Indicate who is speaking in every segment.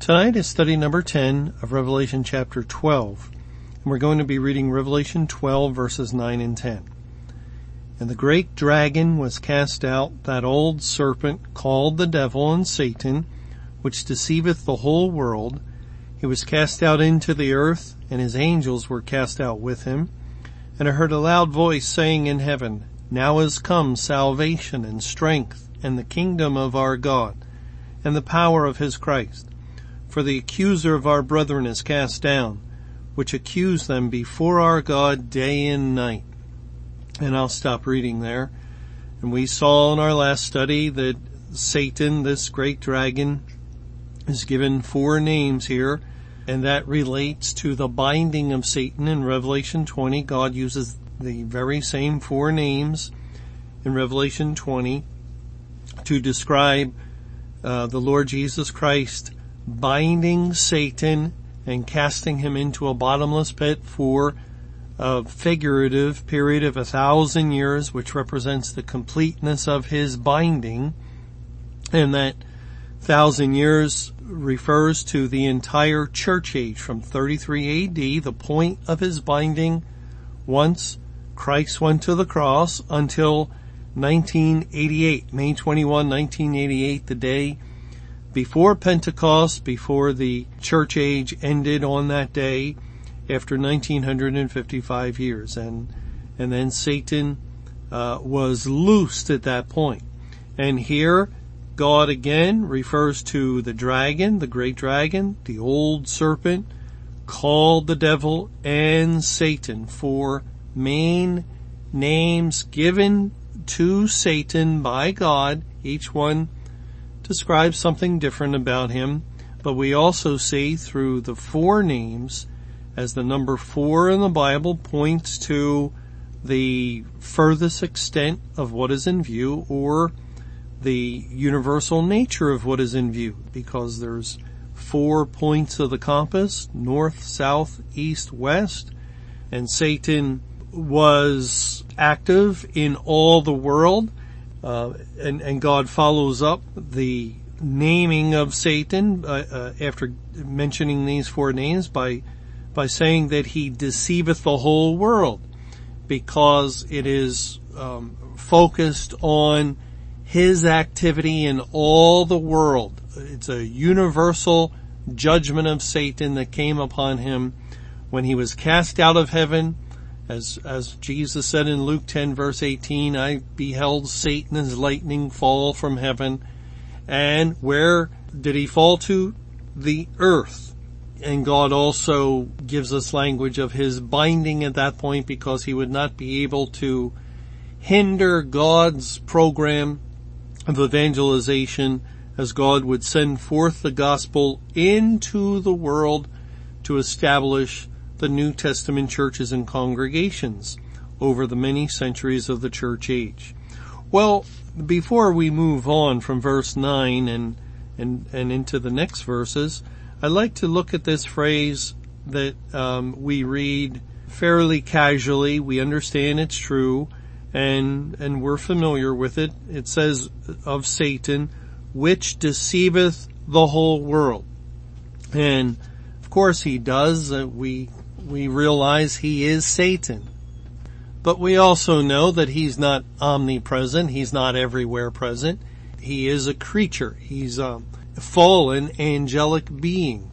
Speaker 1: Tonight is study number 10 of Revelation chapter 12, and we're going to be reading Revelation 12 verses 9 and 10. And the great dragon was cast out, that old serpent called the devil and Satan, which deceiveth the whole world. He was cast out into the earth, and his angels were cast out with him. And I heard a loud voice saying in heaven, Now is come salvation and strength and the kingdom of our God and the power of his Christ. For the accuser of our brethren is cast down, which accused them before our God day and night. And I'll stop reading there. And we saw in our last study that Satan, this great dragon, is given four names here, and that relates to the binding of Satan in Revelation 20. God uses the very same four names in Revelation 20 to describe uh, the Lord Jesus Christ binding Satan and casting him into a bottomless pit for a figurative period of a thousand years, which represents the completeness of his binding. And that thousand years refers to the entire church age from 33 AD, the point of his binding once Christ went to the cross until 1988, May 21, 1988, the day before Pentecost, before the church age ended on that day after 1955 years. And, and then Satan, uh, was loosed at that point. And here, God again refers to the dragon, the great dragon, the old serpent, called the devil and Satan four main names given to Satan by God, each one describes something different about him, but we also see through the four names as the number four in the Bible points to the furthest extent of what is in view or the universal nature of what is in view because there's four points of the compass, north, south, east, west, and Satan was active in all the world uh, and, and, God follows up the naming of Satan uh, uh, after mentioning these four names by by saying that he deceiveth the whole world because it is um, focused on his activity in all the world. It's a universal judgment of Satan that came upon him when he was cast out of heaven as, as Jesus said in Luke 10 verse 18, I beheld Satan as lightning fall from heaven. And where did he fall to? The earth. And God also gives us language of his binding at that point because he would not be able to hinder God's program of evangelization as God would send forth the gospel into the world to establish the New Testament churches and congregations over the many centuries of the church age. Well, before we move on from verse 9 and, and, and into the next verses, I'd like to look at this phrase that um, we read fairly casually. We understand it's true and, and we're familiar with it. It says of Satan, which deceiveth the whole world. And of course he does. Uh, we we realize he is Satan. But we also know that he's not omnipresent. He's not everywhere present. He is a creature. He's a fallen angelic being.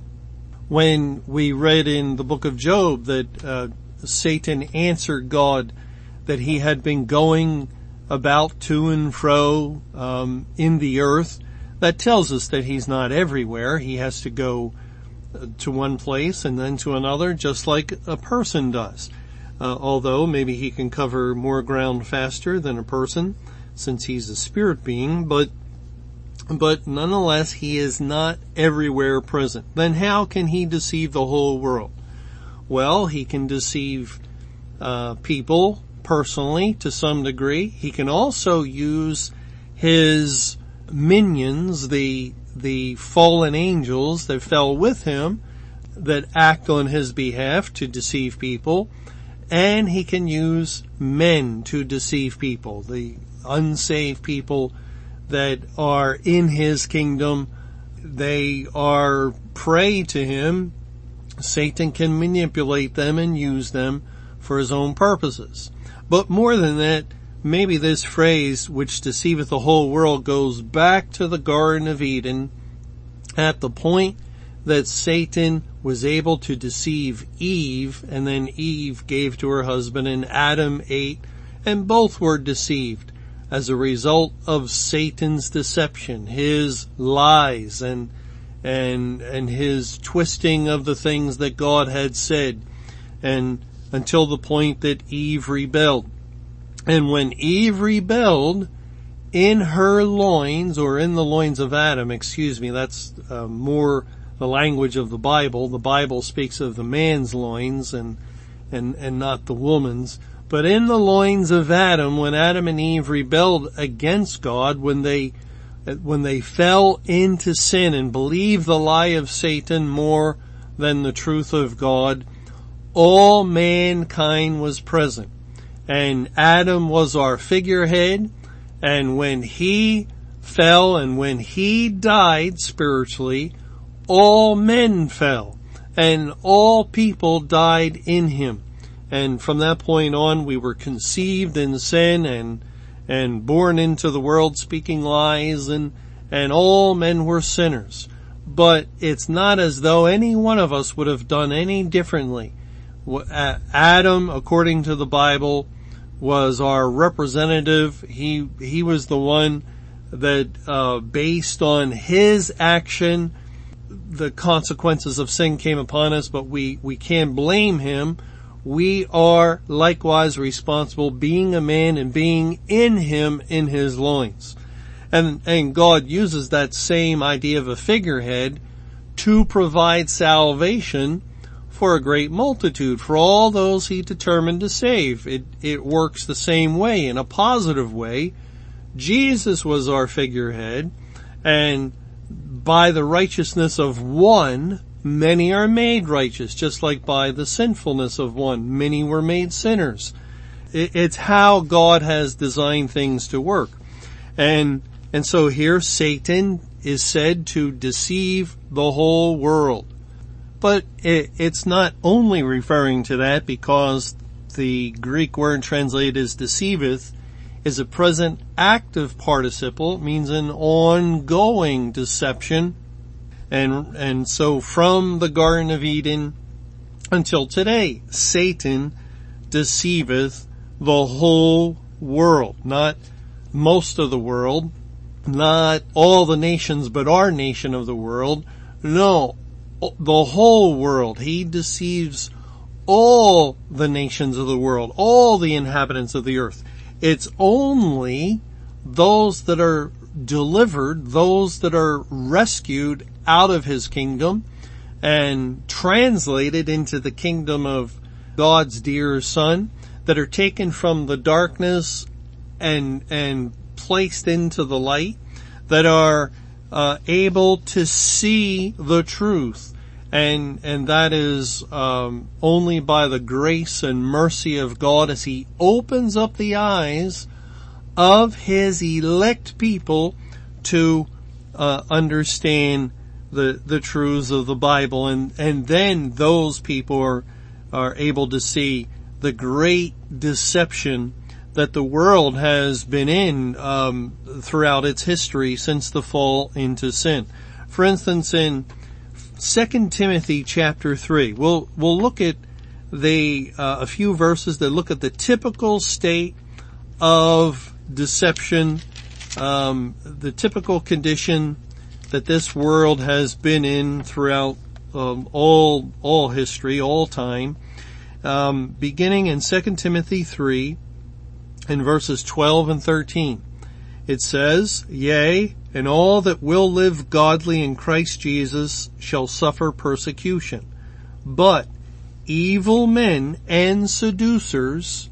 Speaker 1: When we read in the book of Job that uh, Satan answered God that he had been going about to and fro um, in the earth, that tells us that he's not everywhere. He has to go to one place and then to another, just like a person does. Uh, although maybe he can cover more ground faster than a person since he's a spirit being, but but nonetheless he is not everywhere present. Then how can he deceive the whole world? Well, he can deceive uh, people personally to some degree. He can also use his minions, the the fallen angels that fell with him that act on his behalf to deceive people, and he can use men to deceive people, the unsaved people that are in his kingdom. They are prey to him. Satan can manipulate them and use them for his own purposes. But more than that, Maybe this phrase, which deceiveth the whole world, goes back to the Garden of Eden at the point that Satan was able to deceive Eve and then Eve gave to her husband and Adam ate and both were deceived as a result of Satan's deception, his lies and, and, and his twisting of the things that God had said and until the point that Eve rebelled. And when Eve rebelled, in her loins, or in the loins of Adam, excuse me, that's uh, more the language of the Bible. The Bible speaks of the man's loins and, and, and not the woman's. But in the loins of Adam, when Adam and Eve rebelled against God, when they, when they fell into sin and believed the lie of Satan more than the truth of God, all mankind was present and Adam was our figurehead. And when he fell and when he died spiritually, all men fell and all people died in him. And from that point on, we were conceived in sin and, and born into the world speaking lies and, and all men were sinners. But it's not as though any one of us would have done any differently. Uh, Adam, according to the Bible, was our representative. He, he was the one that, uh, based on his action, the consequences of sin came upon us, but we, we can blame him. We are likewise responsible being a man and being in him in his loins. And, and God uses that same idea of a figurehead to provide salvation for a great multitude, for all those he determined to save. It, it works the same way in a positive way. Jesus was our figurehead and by the righteousness of one, many are made righteous, just like by the sinfulness of one, many were made sinners. It's how God has designed things to work. And, and so here Satan is said to deceive the whole world. But it, it's not only referring to that because the Greek word translated as deceiveth is a present active participle. It means an ongoing deception. And, and so from the Garden of Eden until today, Satan deceiveth the whole world, not most of the world, not all the nations, but our nation of the world. No, the whole world. He deceives all the nations of the world, all the inhabitants of the earth. It's only those that are delivered, those that are rescued out of his kingdom and translated into the kingdom of God's dear son that are taken from the darkness and, and placed into the light that are uh, able to see the truth and and that is um, only by the grace and mercy of God as He opens up the eyes of His elect people to uh, understand the the truths of the Bible, and and then those people are are able to see the great deception that the world has been in um, throughout its history since the fall into sin. For instance, in 2 Timothy chapter 3. We'll, we'll look at the, uh, a few verses that look at the typical state of deception, um, the typical condition that this world has been in throughout um, all, all history, all time. Um, beginning in 2 Timothy 3 in verses 12 and 13. It says, Yea, and all that will live godly in Christ Jesus shall suffer persecution. But evil men and seducers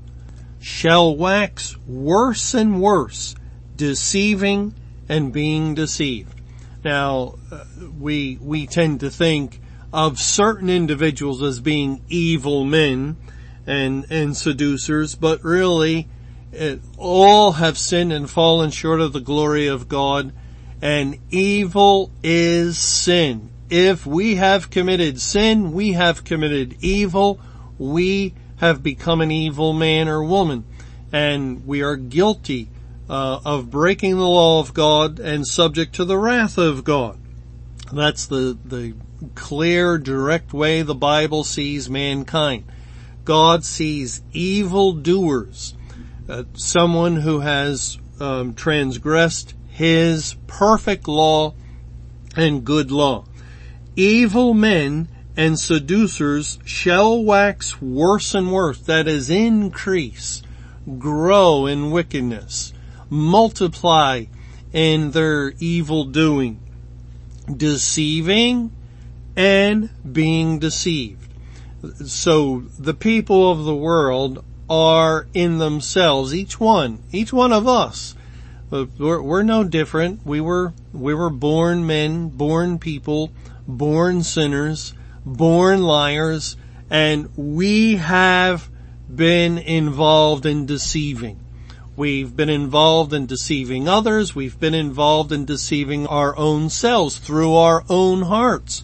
Speaker 1: shall wax worse and worse, deceiving and being deceived. Now, uh, we, we tend to think of certain individuals as being evil men and, and seducers, but really, it, all have sinned and fallen short of the glory of God and evil is sin. If we have committed sin, we have committed evil, we have become an evil man or woman, and we are guilty uh, of breaking the law of God and subject to the wrath of God. That's the, the clear, direct way the Bible sees mankind. God sees evil doers, uh, someone who has um, transgressed his perfect law and good law. Evil men and seducers shall wax worse and worse, that is increase, grow in wickedness, multiply in their evil doing, deceiving and being deceived. So the people of the world are in themselves, each one, each one of us we're, we're no different. We were, we were born men, born people, born sinners, born liars, and we have been involved in deceiving. We've been involved in deceiving others. We've been involved in deceiving our own selves through our own hearts.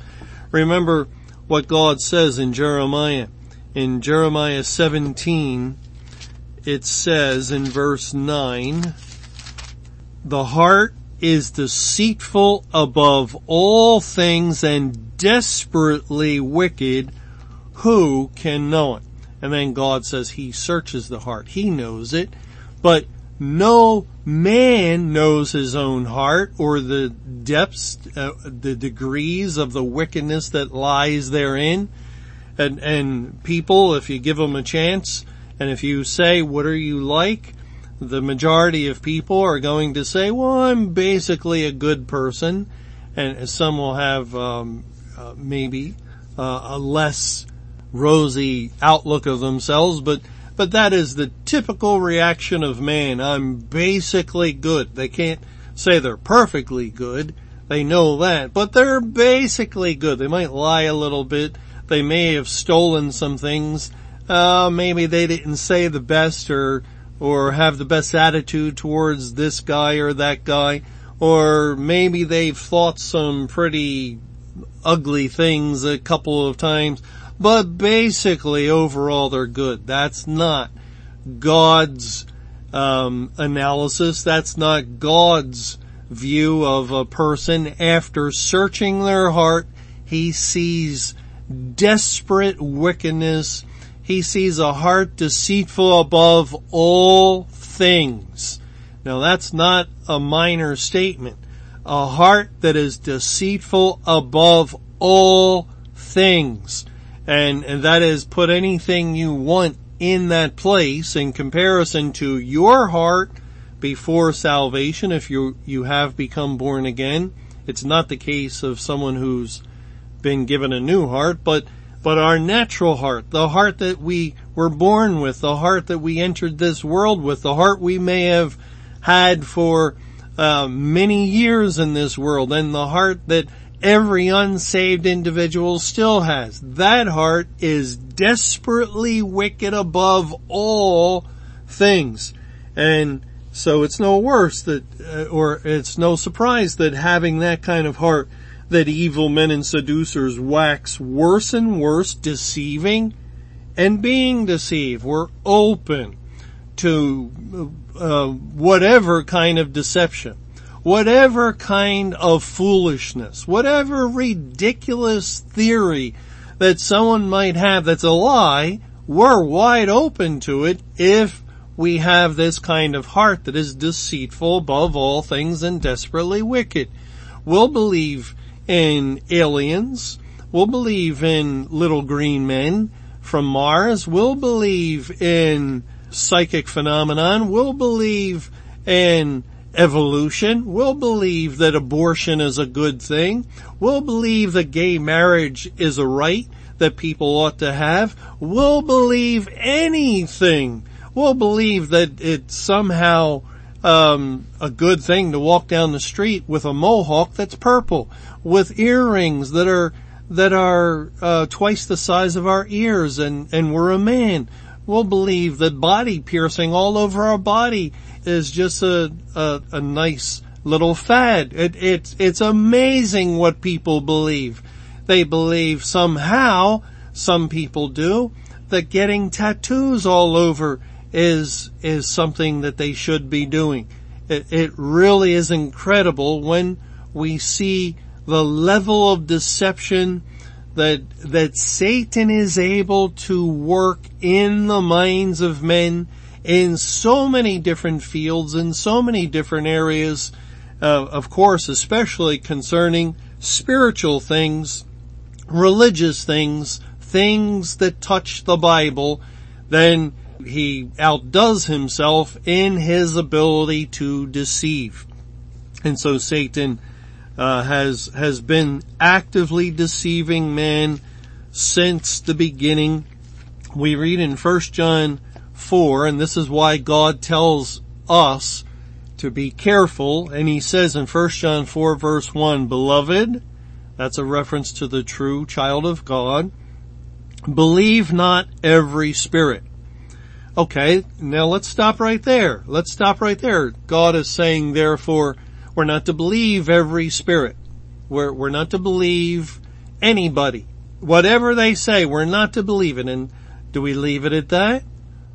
Speaker 1: Remember what God says in Jeremiah. In Jeremiah 17, it says in verse 9, the heart is deceitful above all things and desperately wicked. Who can know it? And then God says he searches the heart. He knows it, but no man knows his own heart or the depths, uh, the degrees of the wickedness that lies therein. And, and people, if you give them a chance and if you say, what are you like? the majority of people are going to say, well, I'm basically a good person. And some will have, um, uh, maybe, uh, a less rosy outlook of themselves, but, but that is the typical reaction of man. I'm basically good. They can't say they're perfectly good. They know that, but they're basically good. They might lie a little bit. They may have stolen some things. Uh, maybe they didn't say the best or or have the best attitude towards this guy or that guy, or maybe they've thought some pretty ugly things a couple of times, but basically overall they're good. That's not God's um, analysis. That's not God's view of a person. After searching their heart, he sees desperate wickedness he sees a heart deceitful above all things. Now that's not a minor statement. A heart that is deceitful above all things. And, and that is put anything you want in that place in comparison to your heart before salvation if you, you have become born again. It's not the case of someone who's been given a new heart, but but our natural heart, the heart that we were born with, the heart that we entered this world with, the heart we may have had for uh, many years in this world, and the heart that every unsaved individual still has. That heart is desperately wicked above all things. And so it's no worse that, uh, or it's no surprise that having that kind of heart that evil men and seducers wax worse and worse, deceiving and being deceived. We're open to uh, uh, whatever kind of deception, whatever kind of foolishness, whatever ridiculous theory that someone might have that's a lie, we're wide open to it if we have this kind of heart that is deceitful above all things and desperately wicked. We'll believe in aliens. We'll believe in little green men from Mars. We'll believe in psychic phenomenon. We'll believe in evolution. We'll believe that abortion is a good thing. We'll believe that gay marriage is a right that people ought to have. We'll believe anything. We'll believe that it somehow um, a good thing to walk down the street with a mohawk that's purple, with earrings that are that are uh, twice the size of our ears, and and we're a man. We'll believe that body piercing all over our body is just a a, a nice little fad. It, it's it's amazing what people believe. They believe somehow some people do that getting tattoos all over is, is something that they should be doing. It, it really is incredible when we see the level of deception that, that Satan is able to work in the minds of men in so many different fields, in so many different areas, uh, of course, especially concerning spiritual things, religious things, things that touch the Bible, then he outdoes himself in his ability to deceive. And so Satan uh, has has been actively deceiving men since the beginning. We read in 1 John 4, and this is why God tells us to be careful, and he says in 1 John 4 verse 1, Beloved, that's a reference to the true child of God, believe not every spirit, Okay, now let's stop right there. Let's stop right there. God is saying, therefore, we're not to believe every spirit. We're, we're not to believe anybody. Whatever they say, we're not to believe it. And do we leave it at that?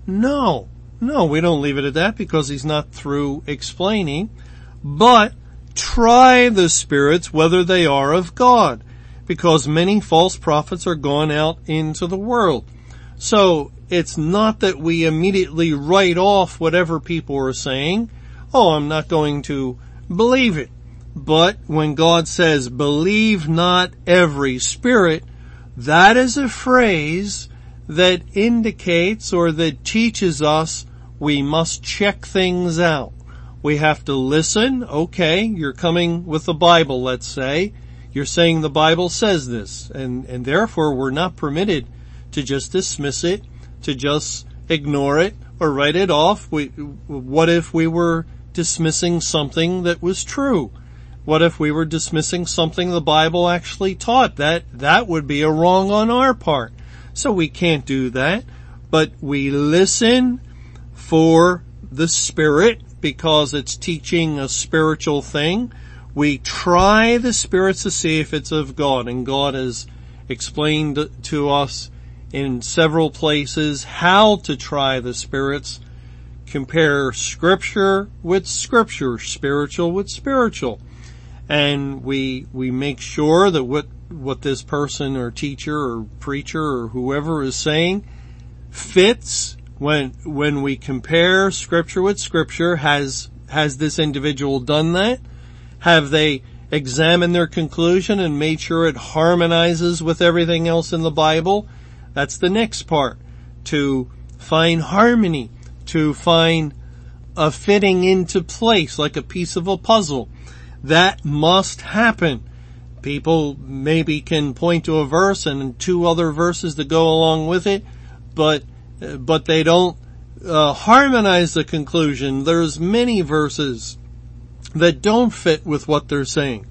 Speaker 1: No. No, we don't leave it at that because he's not through explaining. But try the spirits whether they are of God because many false prophets are gone out into the world. So it's not that we immediately write off whatever people are saying. Oh, I'm not going to believe it. But when God says, believe not every spirit, that is a phrase that indicates or that teaches us we must check things out. We have to listen. Okay, you're coming with the Bible, let's say. You're saying the Bible says this and, and therefore we're not permitted to just dismiss it to just ignore it or write it off. We, what if we were dismissing something that was true? What if we were dismissing something the Bible actually taught? That, that would be a wrong on our part. So we can't do that, but we listen for the Spirit because it's teaching a spiritual thing. We try the Spirit to see if it's of God and God has explained to us in several places how to try the spirits. Compare scripture with scripture, spiritual with spiritual. And we, we make sure that what, what this person or teacher or preacher or whoever is saying fits when, when we compare scripture with scripture. Has, has this individual done that? Have they examined their conclusion and made sure it harmonizes with everything else in the Bible? That's the next part. To find harmony, to find a fitting into place like a piece of a puzzle. That must happen. People maybe can point to a verse and two other verses to go along with it, but, but they don't uh, harmonize the conclusion. There's many verses that don't fit with what they're saying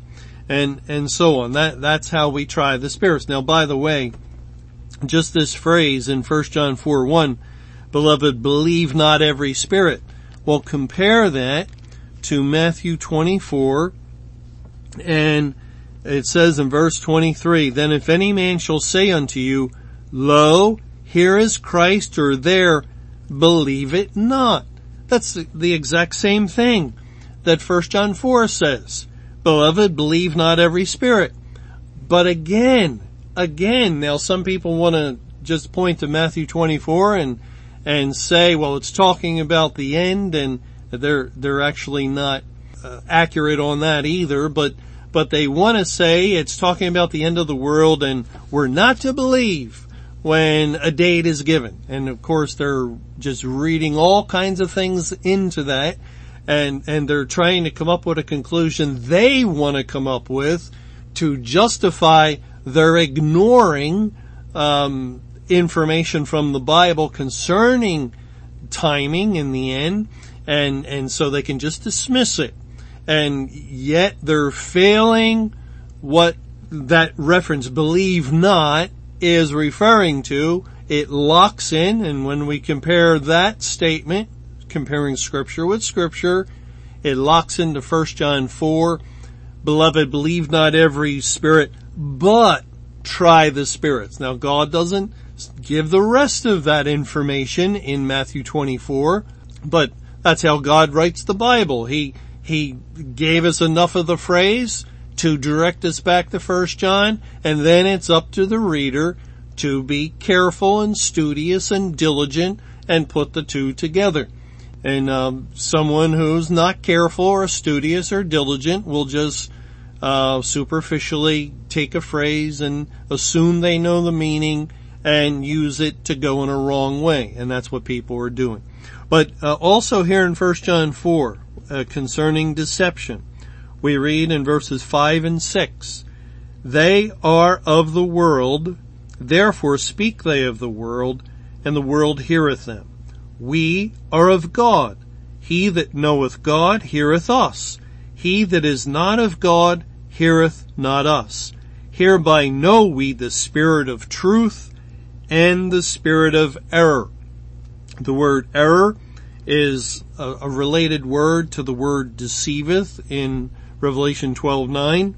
Speaker 1: and, and so on. That, that's how we try the spirits. Now, by the way, just this phrase in 1 John 4, 1, beloved, believe not every spirit. Well, compare that to Matthew 24 and it says in verse 23, then if any man shall say unto you, lo, here is Christ or there, believe it not. That's the exact same thing that 1 John 4 says. Beloved, believe not every spirit. But again, again, now some people want to just point to Matthew 24 and, and say, well, it's talking about the end and they're, they're actually not uh, accurate on that either, but, but they want to say it's talking about the end of the world and we're not to believe when a date is given. And of course they're just reading all kinds of things into that and, and they're trying to come up with a conclusion they want to come up with to justify they're ignoring um, information from the Bible concerning timing in the end, and and so they can just dismiss it. And yet they're failing what that reference "believe not" is referring to. It locks in, and when we compare that statement, comparing Scripture with Scripture, it locks into 1 John 4. Beloved, believe not every spirit, but try the spirits. Now God doesn't give the rest of that information in Matthew 24, but that's how God writes the Bible. He, he gave us enough of the phrase to direct us back to First John, and then it's up to the reader to be careful and studious and diligent and put the two together. And um, someone who's not careful or studious or diligent will just uh, superficially take a phrase and assume they know the meaning and use it to go in a wrong way. And that's what people are doing. But uh, also here in 1 John 4, uh, concerning deception, we read in verses 5 and 6, they are of the world, therefore speak they of the world, and the world heareth them. We are of God. He that knoweth God heareth us he that is not of God heareth not us. Hereby know we the spirit of truth and the spirit of error. The word error is a, related word to the word deceiveth in Revelation 12:9.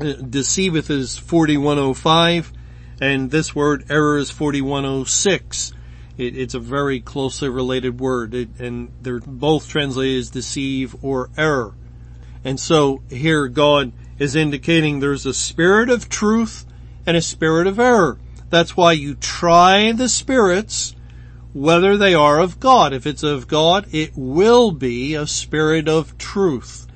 Speaker 1: Uh, deceiveth is 4105 and this word error is 4106. It, it's a very closely related word it, and they're both translated as deceive or error. And so here God is indicating there's a spirit of truth and a spirit of error. That's why you try the spirits whether they are of God. If it's of God, it will be a spirit of truth.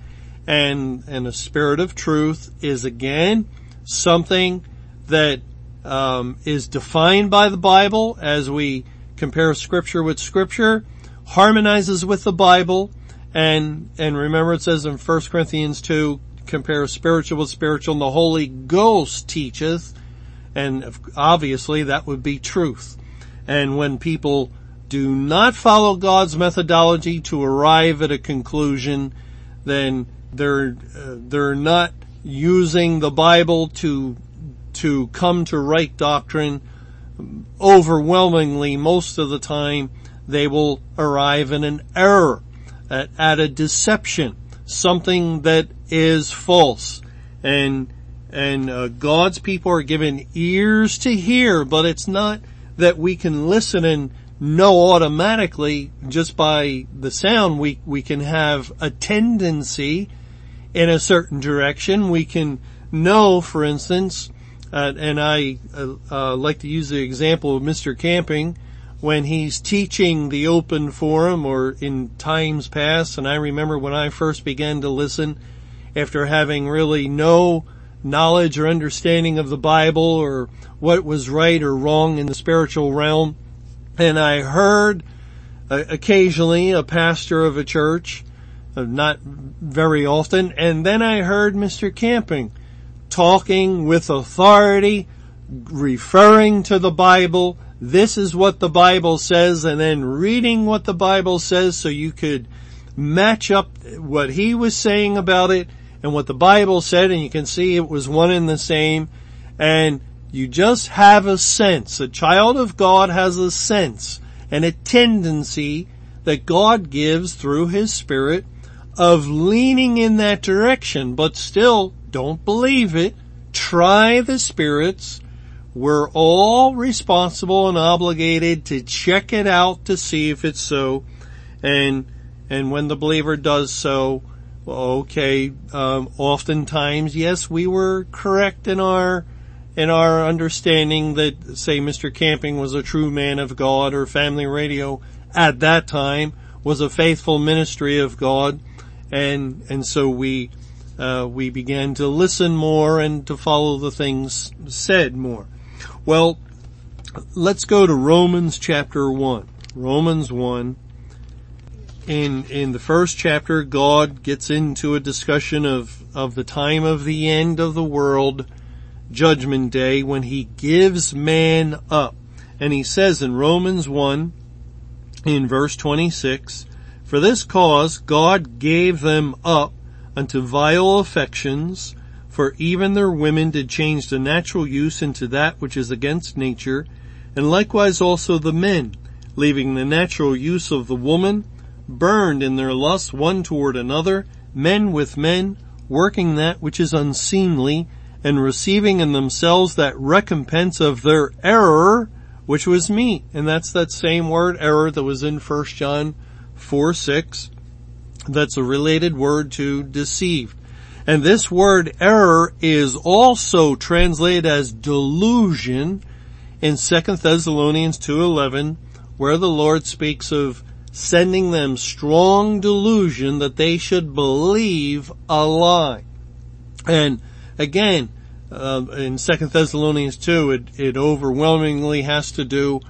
Speaker 1: And, and a spirit of truth is again something that um, is defined by the Bible as we compare scripture with scripture, harmonizes with the Bible, and, and remember it says in 1 Corinthians 2, compare spiritual with spiritual and the Holy Ghost teacheth. And obviously that would be truth. And when people do not follow God's methodology to arrive at a conclusion, then they're, uh, they're not using the Bible to, to come to right doctrine. Overwhelmingly, most of the time, they will arrive in an error at a deception, something that is false. And, and uh, God's people are given ears to hear, but it's not that we can listen and know automatically just by the sound. We, we can have a tendency in a certain direction. We can know, for instance, uh, and I uh, uh like to use the example of Mr. Camping, when he's teaching the open forum or in times past, and I remember when I first began to listen after having really no knowledge or understanding of the Bible or what was right or wrong in the spiritual realm, and I heard uh, occasionally a pastor of a church, uh, not very often, and then I heard Mr. Camping talking with authority, referring to the Bible, this is what the Bible says and then reading what the Bible says so you could match up what he was saying about it and what the Bible said and you can see it was one and the same and you just have a sense. A child of God has a sense and a tendency that God gives through his spirit of leaning in that direction, but still don't believe it. Try the spirits we're all responsible and obligated to check it out to see if it's so. And, and when the believer does so, okay, um, oftentimes, yes, we were correct in our, in our understanding that, say, Mr. Camping was a true man of God or family radio at that time was a faithful ministry of God. And, and so we, uh, we began to listen more and to follow the things said more. Well, let's go to Romans chapter 1. Romans 1. In, in the first chapter, God gets into a discussion of, of the time of the end of the world, judgment day, when he gives man up. And he says in Romans 1, in verse 26, For this cause God gave them up unto vile affections, for even their women did change the natural use into that which is against nature, and likewise also the men, leaving the natural use of the woman, burned in their lust one toward another, men with men, working that which is unseemly, and receiving in themselves that recompense of their error, which was meet. And that's that same word error that was in 1 John 4, 6. That's a related word to deceived. And this word error is also translated as delusion in 2 Thessalonians 2.11 where the Lord speaks of sending them strong delusion that they should believe a lie. And again, uh, in 2 Thessalonians 2, it, it overwhelmingly has to do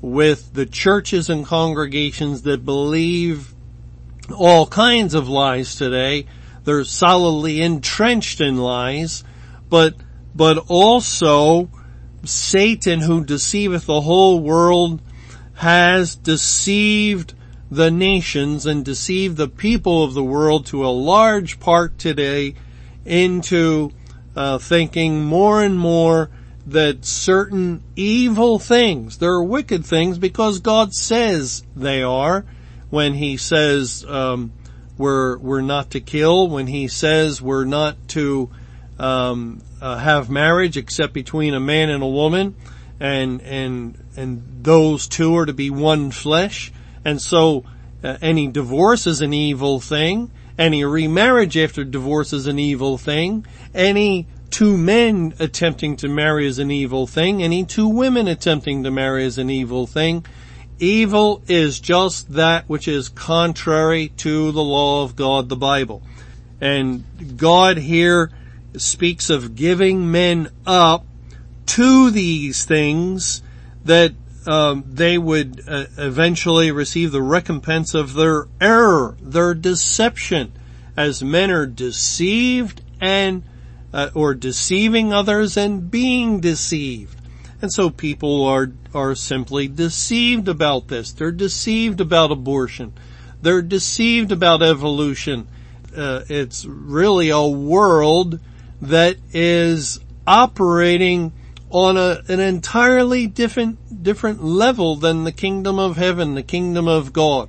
Speaker 1: with the churches and congregations that believe all kinds of lies today they're solidly entrenched in lies, but, but also Satan who deceiveth the whole world has deceived the nations and deceived the people of the world to a large part today into uh, thinking more and more that certain evil things, they're wicked things because God says they are when he says, um, we're we're not to kill, when he says we're not to um, uh, have marriage except between a man and a woman, and and and those two are to be one flesh, and so uh, any divorce is an evil thing. Any remarriage after divorce is an evil thing. Any two men attempting to marry is an evil thing. Any two women attempting to marry is an evil thing. Evil is just that which is contrary to the law of God, the Bible. And God here speaks of giving men up to these things that um, they would uh, eventually receive the recompense of their error, their deception, as men are deceived and uh, or deceiving others and being deceived. And so people are, are simply deceived about this. They're deceived about abortion. They're deceived about evolution. Uh, it's really a world that is operating on a, an entirely different, different level than the kingdom of heaven, the kingdom of God.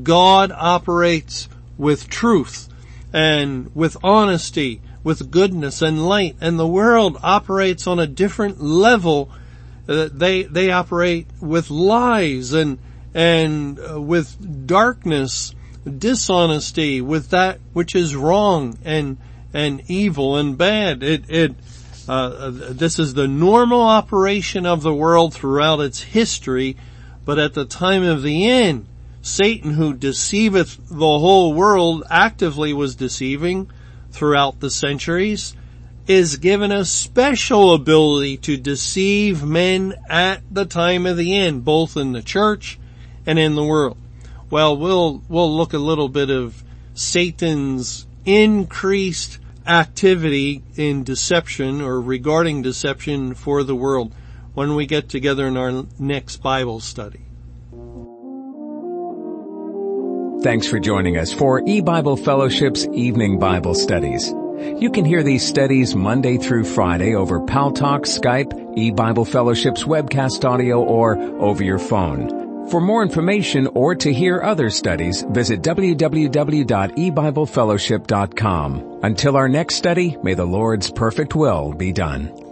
Speaker 1: God operates with truth and with honesty, with goodness and light, and the world operates on a different level they they operate with lies and and uh, with darkness, dishonesty, with that which is wrong and and evil and bad. It it uh, uh, this is the normal operation of the world throughout its history, but at the time of the end, Satan, who deceiveth the whole world, actively was deceiving throughout the centuries is given a special ability to deceive men at the time of the end, both in the church and in the world. Well, we'll, we'll look a little bit of Satan's increased activity in deception or regarding deception for the world when we get together in our next Bible study.
Speaker 2: Thanks for joining us for eBible Fellowship's Evening Bible Studies. You can hear these studies Monday through Friday over Paltalk, Skype, eBible Fellowship's webcast audio, or over your phone. For more information or to hear other studies, visit www.ebiblefellowship.com. Until our next study, may the Lord's perfect will be done.